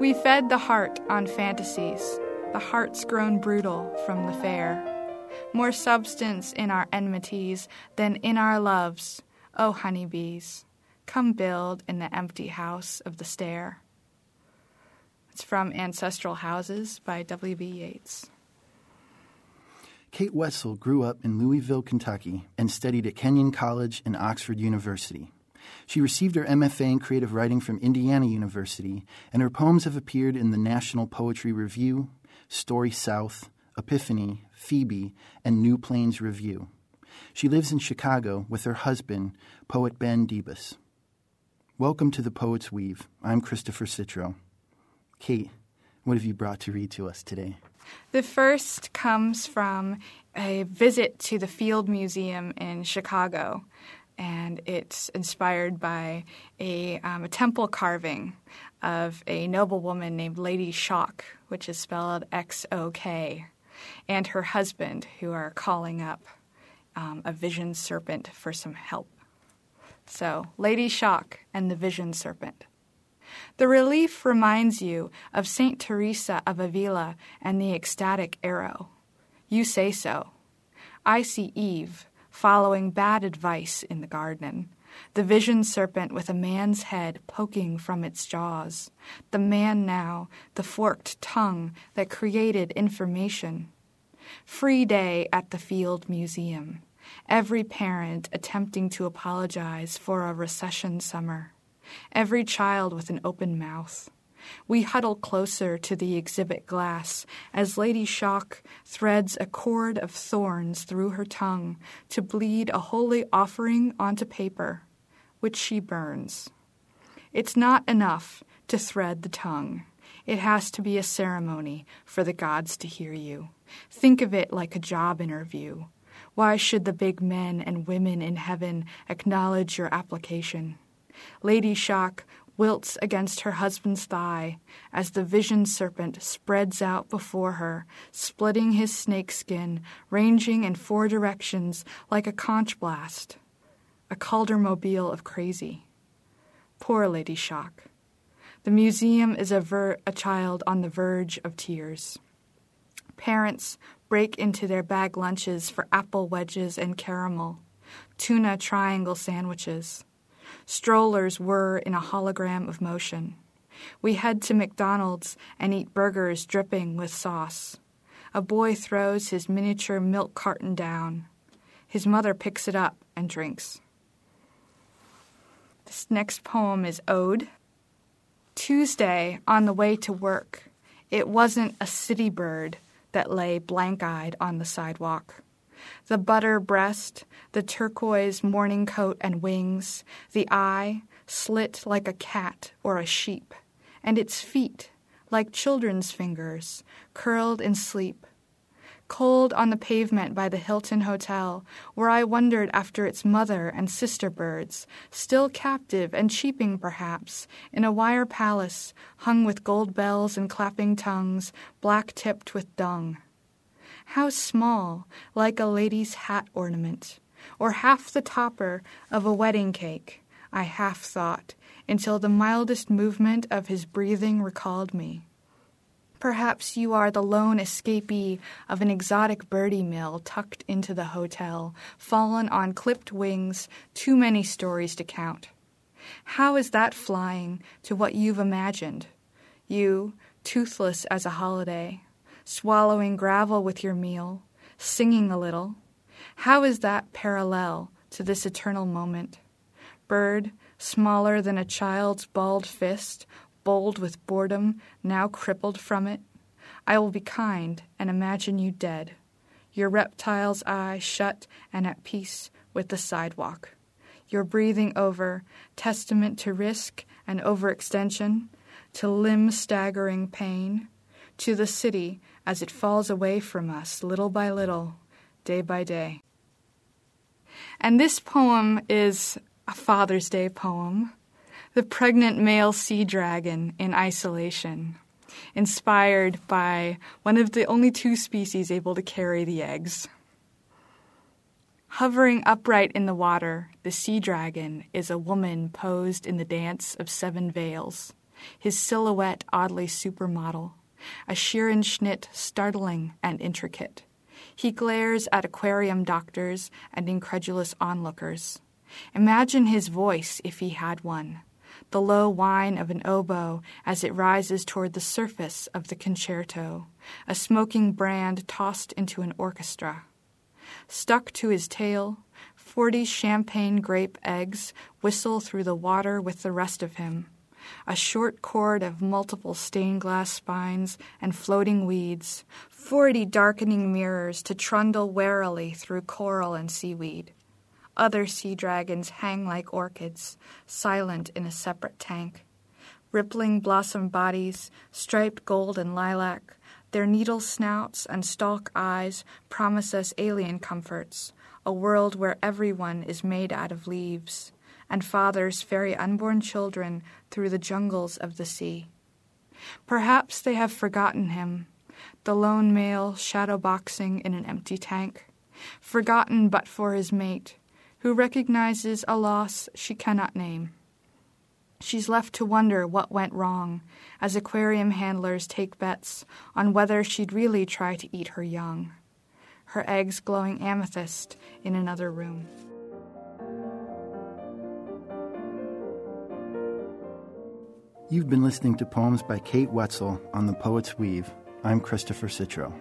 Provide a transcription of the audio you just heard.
We fed the heart on fantasies, the heart's grown brutal from the fair. More substance in our enmities than in our loves, O oh, honeybees. Come build in the empty house of the stair. It's from Ancestral Houses by W.B. Yeats. Kate Wetzel grew up in Louisville, Kentucky, and studied at Kenyon College and Oxford University. She received her MFA in creative writing from Indiana University, and her poems have appeared in the National Poetry Review, Story South, Epiphany, Phoebe, and New Plains Review. She lives in Chicago with her husband, poet Ben Debus. Welcome to the Poet's Weave. I'm Christopher Citro. Kate, what have you brought to read to us today? The first comes from a visit to the Field Museum in Chicago, and it's inspired by a, um, a temple carving of a noblewoman named Lady Xock, which is spelled X O K, and her husband, who are calling up um, a vision serpent for some help. So, Lady Xock and the vision serpent. The relief reminds you of St. Teresa of Avila and the ecstatic arrow. You say so. I see Eve following bad advice in the garden. The vision serpent with a man's head poking from its jaws. The man now, the forked tongue that created information. Free day at the Field Museum. Every parent attempting to apologize for a recession summer every child with an open mouth. We huddle closer to the exhibit glass as Lady Xock threads a cord of thorns through her tongue to bleed a holy offering onto paper, which she burns. It's not enough to thread the tongue. It has to be a ceremony for the gods to hear you. Think of it like a job interview. Why should the big men and women in heaven acknowledge your application? Lady Xock wilts against her husband's thigh as the vision serpent spreads out before her, splitting his snakeskin, ranging in four directions like a conch blast, a caldermobile of crazy. Poor Lady Xock. The museum is a, ver- a child on the verge of tears. Parents break into their bag lunches for apple wedges and caramel, tuna triangle sandwiches. Strollers whir in a hologram of motion. We head to McDonald's and eat burgers dripping with sauce. A boy throws his miniature milk carton down. His mother picks it up and drinks. This next poem is Ode. Tuesday, on the way to work, it wasn't a city bird that lay blank eyed on the sidewalk the butter breast, the turquoise morning coat and wings, the eye slit like a cat or a sheep, and its feet, like children's fingers, curled in sleep. Cold on the pavement by the Hilton Hotel, where I wondered after its mother and sister birds, still captive and cheeping perhaps, in a wire palace hung with gold bells and clapping tongues, black tipped with dung. How small, like a lady's hat ornament, or half the topper of a wedding cake, I half thought, until the mildest movement of his breathing recalled me. Perhaps you are the lone escapee of an exotic birdie mill tucked into the hotel, fallen on clipped wings, too many stories to count. How is that flying to what you've imagined? You, toothless as a holiday, swallowing gravel with your meal, singing a little. How is that parallel to this eternal moment? Bird, smaller than a child's balled fist, bold with boredom, now crippled from it. I will be kind and imagine you dead, your reptile's eye shut and at peace with the sidewalk. Your breathing over, testament to risk and overextension, to limb staggering pain, to the city as it falls away from us little by little, day by day. And this poem is a Father's Day poem, The Pregnant Male Sea Dragon in Isolation, inspired by one of the only two species able to carry the eggs. Hovering upright in the water, the sea dragon is a woman posed in the dance of seven veils. his silhouette oddly supermodel, a Scherenschnitt startling and intricate. He glares at aquarium doctors and incredulous onlookers. Imagine his voice if he had one the low whine of an oboe as it rises toward the surface of the concerto, a smoking brand tossed into an orchestra. Stuck to his tail, forty champagne grape eggs whistle through the water with the rest of him. A short cord of multiple stained glass spines and floating weeds, forty darkening mirrors to trundle warily through coral and seaweed. Other sea dragons hang like orchids, silent in a separate tank. Rippling blossom bodies, striped gold and lilac, their needle snouts and stalk eyes promise us alien comforts, a world where everyone is made out of leaves, and fathers ferry unborn children through the jungles of the sea. Perhaps they have forgotten him, the lone male shadow boxing in an empty tank, forgotten but for his mate, who recognizes a loss she cannot name. She's left to wonder what went wrong as aquarium handlers take bets on whether she'd really try to eat her young, her eggs glowing amethyst in another room. You've been listening to poems by Kate Wetzel on The Poet's Weave. I'm Christopher Citro.